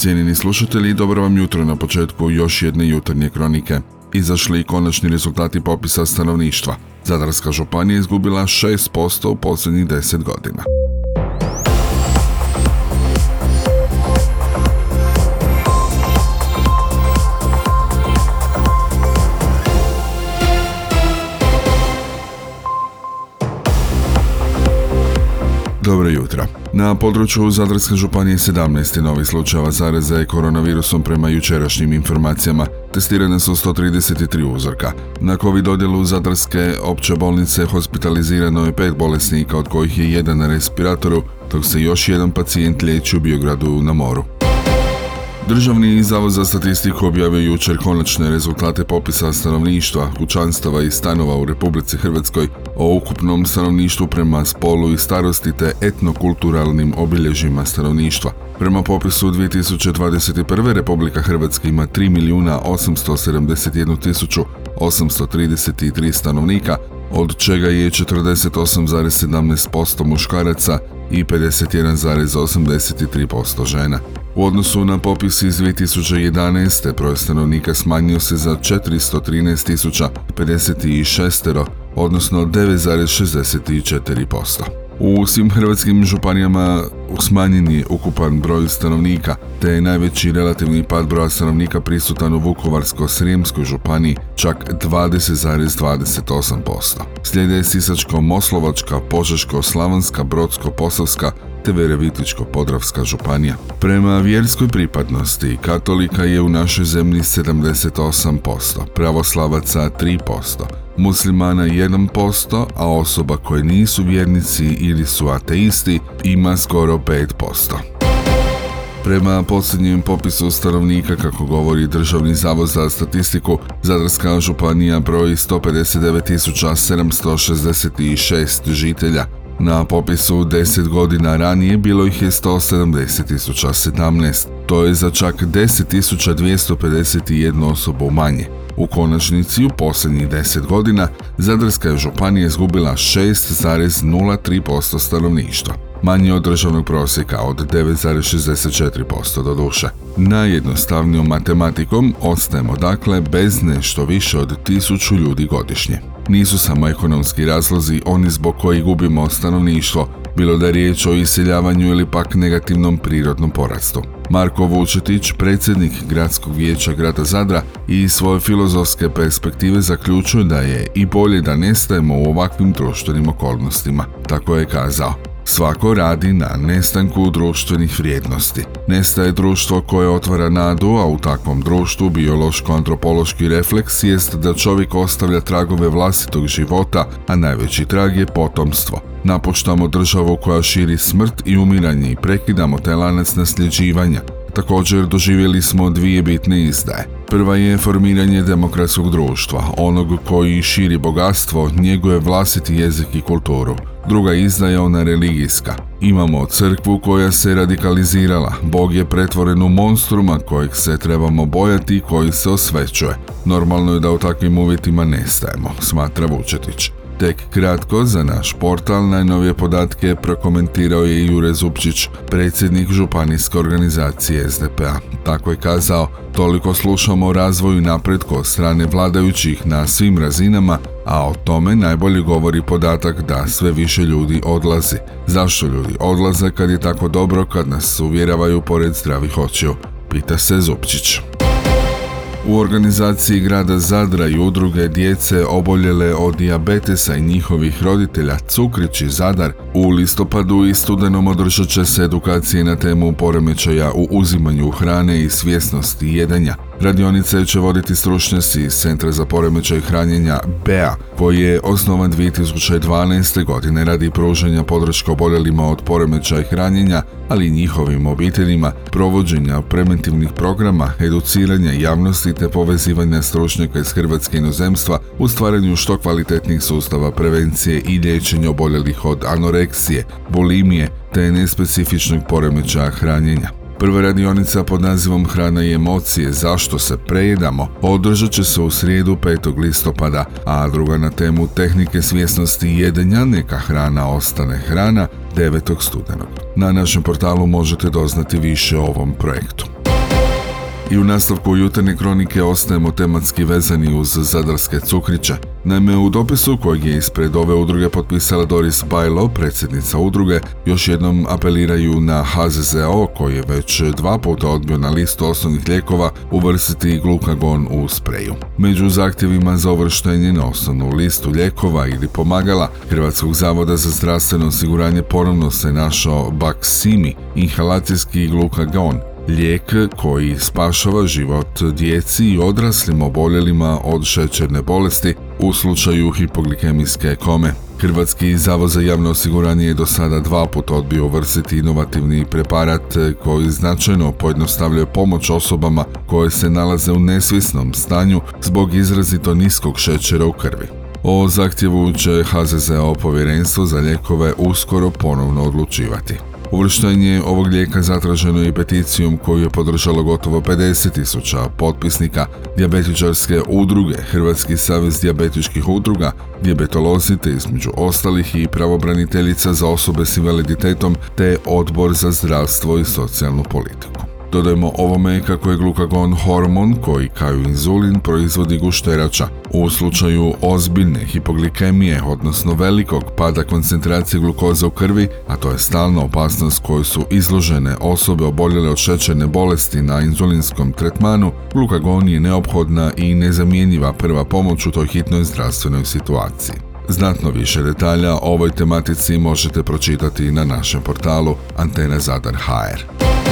Cijenjeni slušatelji, dobro vam jutro na početku još jedne jutarnje kronike. Izašli konačni rezultati popisa stanovništva. Zadarska županija izgubila 6% u posljednjih 10 godina. Dobro jutro. Na području Zadarske županije 17 novih slučajeva zaraze koronavirusom prema jučerašnjim informacijama. Testirane su 133 uzorka. Na COVID dodjelu Zadarske opće bolnice hospitalizirano je pet bolesnika, od kojih je jedan na respiratoru, dok se još jedan pacijent liječi u Biogradu na moru. Državni zavod za statistiku objavio jučer konačne rezultate popisa stanovništva, kućanstava i stanova u Republici Hrvatskoj o ukupnom stanovništvu prema spolu i starosti te etnokulturalnim obilježjima stanovništva. Prema popisu 2021. Republika Hrvatska ima 3 milijuna 871 833 stanovnika, od čega je 48,17% muškaraca i 51,83% žena. U odnosu na popis iz 2011. broj stanovnika smanjio se za 413.056, odnosno 9,64%. U svim hrvatskim županijama smanjen je ukupan broj stanovnika, te je najveći relativni pad broja stanovnika prisutan u Vukovarsko-Srijemskoj županiji, čak 20,28%. Slijede Sisačko-Moslovačka, Požeško-Slavonska, Brodsko-Posavska, te Verevitičko-Podravska županija. Prema vjerskoj pripadnosti katolika je u našoj zemlji 78%, pravoslavaca 3%, muslimana 1%, a osoba koje nisu vjernici ili su ateisti ima skoro 5%. Prema posljednjem popisu stanovnika, kako govori Državni zavod za statistiku, Zadarska županija broji 159.766 žitelja, na popisu 10 godina ranije bilo ih je 170.017, to je za čak 10.251 osobu manje. U konačnici u posljednjih 10 godina Zadarska je županija izgubila 6,03% stanovništva, manje od državnog prosjeka od 9,64% do duše. Najjednostavnijom matematikom ostajemo dakle bez nešto više od tisuću ljudi godišnje nisu samo ekonomski razlozi oni zbog koji gubimo stanovništvo, bilo da je riječ o iseljavanju ili pak negativnom prirodnom porastu. Marko Vučetić, predsjednik gradskog vijeća grada Zadra i svoje filozofske perspektive zaključuje da je i bolje da nestajemo u ovakvim društvenim okolnostima. Tako je kazao. Svako radi na nestanku društvenih vrijednosti. Nestaje društvo koje otvara nadu, a u takvom društvu biološko-antropološki refleks jest da čovjek ostavlja tragove vlastitog života, a najveći trag je potomstvo. Napuštamo državu koja širi smrt i umiranje i prekidamo taj lanac nasljeđivanja. Također doživjeli smo dvije bitne izdaje. Prva je formiranje demokratskog društva, onog koji širi bogatstvo, njeguje vlastiti jezik i kulturu. Druga izdaja ona religijska. Imamo crkvu koja se radikalizirala, Bog je pretvoren u monstruma kojeg se trebamo bojati i koji se osvećuje. Normalno je da u takvim uvjetima nestajemo, smatra Vučetić. Tek kratko za naš portal najnovije podatke prokomentirao je Jure Zupčić, predsjednik županijske organizacije SDP-a. Tako je kazao, toliko slušamo o razvoju i napretku od strane vladajućih na svim razinama, a o tome najbolje govori podatak da sve više ljudi odlazi. Zašto ljudi odlaze kad je tako dobro kad nas uvjeravaju pored zdravih očiju? Pita se Zupčić. U organizaciji grada Zadra i udruge djece oboljele od dijabetesa i njihovih roditelja Cukrić i Zadar u listopadu i studenom održat će se edukacije na temu poremećaja u uzimanju hrane i svjesnosti jedenja. Radionice će voditi stručnjaci iz Centra za poremećaj hranjenja BEA, koji je osnovan 2012. godine radi pružanja podrške oboljelima od poremećaj hranjenja, ali i njihovim obiteljima, provođenja preventivnih programa, educiranja javnosti te povezivanja stručnjaka iz Hrvatske inozemstva u stvaranju što kvalitetnih sustava prevencije i liječenja oboljelih od anoreksije, bulimije te nespecifičnog poremećaja hranjenja. Prva radionica pod nazivom Hrana i emocije zašto se prejedamo održat će se u srijedu 5. listopada, a druga na temu tehnike svjesnosti jedenja neka hrana ostane hrana 9. studenog. Na našem portalu možete doznati više o ovom projektu. I u nastavku jutarnje kronike ostajemo tematski vezani uz zadarske cukriće. Naime, u dopisu kojeg je ispred ove udruge potpisala Doris Bajlo, predsjednica udruge, još jednom apeliraju na HZZO koji je već dva puta odbio na listu osnovnih lijekova uvrstiti glukagon u spreju. Među zahtjevima za uvrštenje na osnovnu listu lijekova ili pomagala Hrvatskog zavoda za zdravstveno osiguranje ponovno se našao Baksimi, inhalacijski glukagon, lijek koji spašava život djeci i odraslim oboljelima od šećerne bolesti u slučaju hipoglikemijske kome. Hrvatski zavod za javno osiguranje je do sada dva puta odbio uvrstiti inovativni preparat koji značajno pojednostavljuje pomoć osobama koje se nalaze u nesvisnom stanju zbog izrazito niskog šećera u krvi. O zahtjevu će HZZO povjerenstvo za lijekove uskoro ponovno odlučivati. Uvrštenje ovog lijeka zatraženo je i peticijom koju je podržalo gotovo 50.000 potpisnika dijabetičarske udruge, Hrvatski savez dijabetičkih udruga, dijabetolozi te između ostalih i pravobraniteljica za osobe s invaliditetom te odbor za zdravstvo i socijalnu politiku. Dodajmo ovome kako je glukagon hormon koji kao inzulin proizvodi gušterača. U slučaju ozbiljne hipoglikemije, odnosno velikog pada koncentracije glukoze u krvi, a to je stalna opasnost koju su izložene osobe oboljele od šećerne bolesti na inzulinskom tretmanu, glukagon je neophodna i nezamjenjiva prva pomoć u toj hitnoj zdravstvenoj situaciji. Znatno više detalja o ovoj tematici možete pročitati na našem portalu Antena Zadar HR.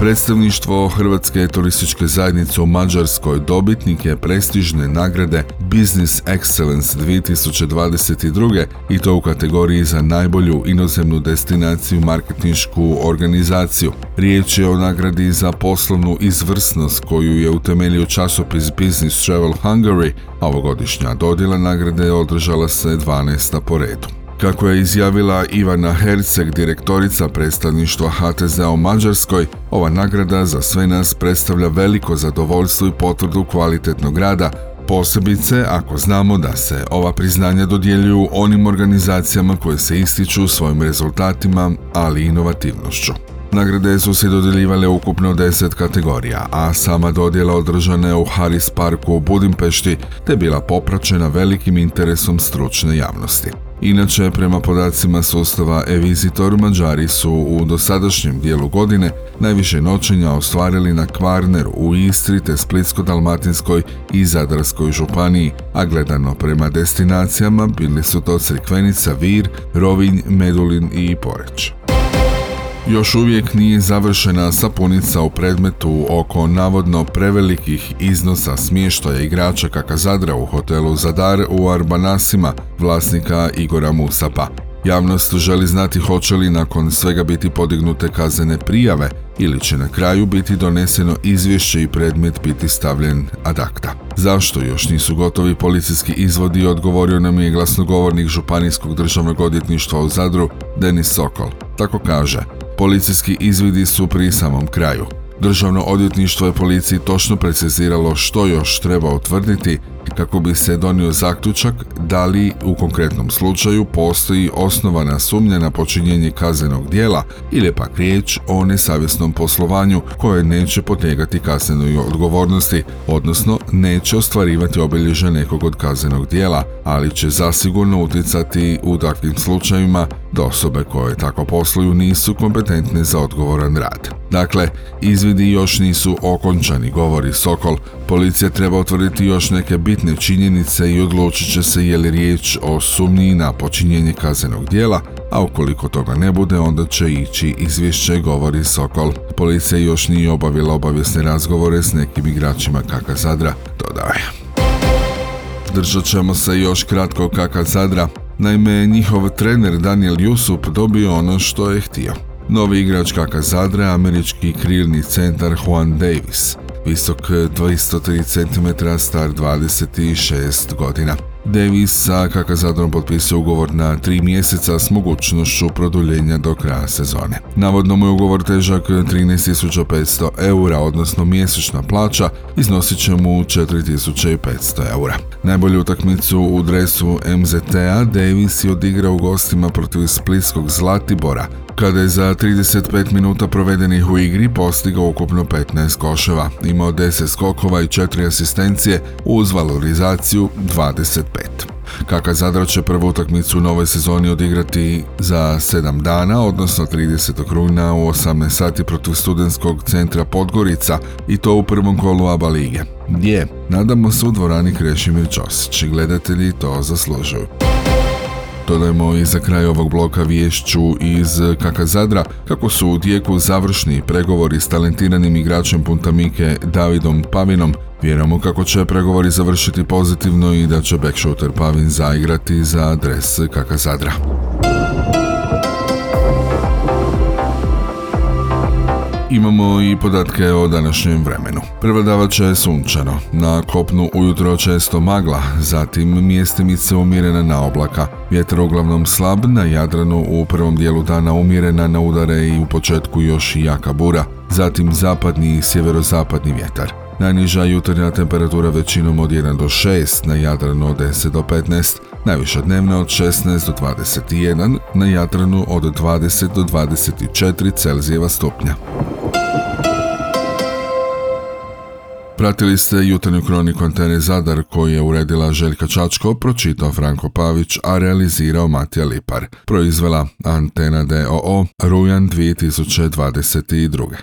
Predstavništvo Hrvatske turističke zajednice u Mađarskoj dobitnik je prestižne nagrade Business Excellence 2022. i to u kategoriji za najbolju inozemnu destinaciju marketinšku organizaciju. Riječ je o nagradi za poslovnu izvrsnost koju je utemeljio časopis Business Travel Hungary, a ovogodišnja dodjela nagrade održala se 12. po redu. Kako je izjavila Ivana Herceg, direktorica predstavništva HTZ u Mađarskoj, ova nagrada za sve nas predstavlja veliko zadovoljstvo i potvrdu kvalitetnog rada, posebice ako znamo da se ova priznanja dodjeljuju onim organizacijama koje se ističu svojim rezultatima, ali i inovativnošću. Nagrade su se dodjeljivale ukupno 10 kategorija, a sama dodjela održana je u Haris Parku u Budimpešti te bila popraćena velikim interesom stručne javnosti. Inače, prema podacima sustava e-Visitor, Mađari su u dosadašnjem dijelu godine najviše noćenja ostvarili na Kvarneru u Istri te Splitsko-Dalmatinskoj i Zadarskoj županiji, a gledano prema destinacijama bili su to Crikvenica, Vir, Rovinj, Medulin i Poreć. Još uvijek nije završena sapunica u predmetu oko navodno prevelikih iznosa smještaja igrača Kakazadra u hotelu Zadar u Arbanasima, vlasnika Igora Musapa. Javnost želi znati hoće li nakon svega biti podignute kaznene prijave ili će na kraju biti doneseno izvješće i predmet biti stavljen ad acta. Zašto još nisu gotovi policijski izvodi odgovorio nam je glasnogovornik Županijskog državnog odvjetništva u Zadru Denis Sokol. Tako kaže, Policijski izvidi su pri samom kraju. Državno odvjetništvo je policiji točno preciziralo što još treba utvrditi kako bi se donio zaključak da li u konkretnom slučaju postoji osnovana sumnja na počinjenje kaznenog dijela ili pak riječ o nesavjesnom poslovanju koje neće podlijegati kaznenoj odgovornosti, odnosno neće ostvarivati obilježje nekog od kaznenog dijela, ali će zasigurno utjecati u takvim slučajevima da osobe koje tako posluju nisu kompetentne za odgovoran rad. Dakle, izvidi još nisu okončani, govori Sokol. Policija treba utvrditi još neke bitne činjenice i odlučit će se je li riječ o sumnji na počinjenje kaznenog dijela, a ukoliko toga ne bude, onda će ići izvješće, govori Sokol. Policija još nije obavila obavijesne razgovore s nekim igračima Kaka Zadra, dodaje. Držat ćemo se još kratko Kaka Zadra. Naime, njihov trener Daniel Jusup dobio ono što je htio. Novi igrač Kaka Zadra, američki krilni centar Juan Davis visok 203 cm, star 26 godina. Davis sa Kakazadom potpisao ugovor na tri mjeseca s mogućnošću produljenja do kraja sezone. Navodno mu je ugovor težak 13.500 eura, odnosno mjesečna plaća iznosit će mu 4.500 eura. Najbolju utakmicu u dresu MZT-a Davis je odigrao gostima protiv Splitskog Zlatibora kada je za 35 minuta provedenih u igri postigao ukupno 15 koševa, imao 10 skokova i 4 asistencije uz valorizaciju 25. Kaka Zadar će prvu utakmicu u novoj sezoni odigrati za 7 dana, odnosno 30. rujna u 18 sati protiv studentskog centra Podgorica i to u prvom kolu ABA lige. Gdje? Nadamo se u dvorani Krešimir Ćosić gledatelji to zaslužuju. Dodajmo i za kraj ovog bloka viješću iz Kaka Zadra kako su u tijeku završni pregovori s talentiranim igračem Puntamike Davidom Pavinom. Vjerujemo kako će pregovori završiti pozitivno i da će backshooter Pavin zaigrati za adres Kaka Zadra. Imamo i podatke o današnjem vremenu. Prevladavač je sunčano, na kopnu ujutro često magla, zatim mjestimice umjerena na oblaka, vjetar uglavnom slab, na Jadranu u prvom dijelu dana umjerena na udare i u početku još i jaka bura, zatim zapadni i sjeverozapadni vjetar. Najniža jutarnja temperatura većinom od 1 do 6, na Jadranu od 10 do 15, najviša dnevna od 16 do 21, na Jadranu od 20 do 24 Celzijeva stupnja. Pratili ste jutarnju kroniku Antene Zadar koju je uredila Željka Čačko, pročitao Franko Pavić, a realizirao Matija Lipar. Proizvela Antena DOO, Rujan 2022.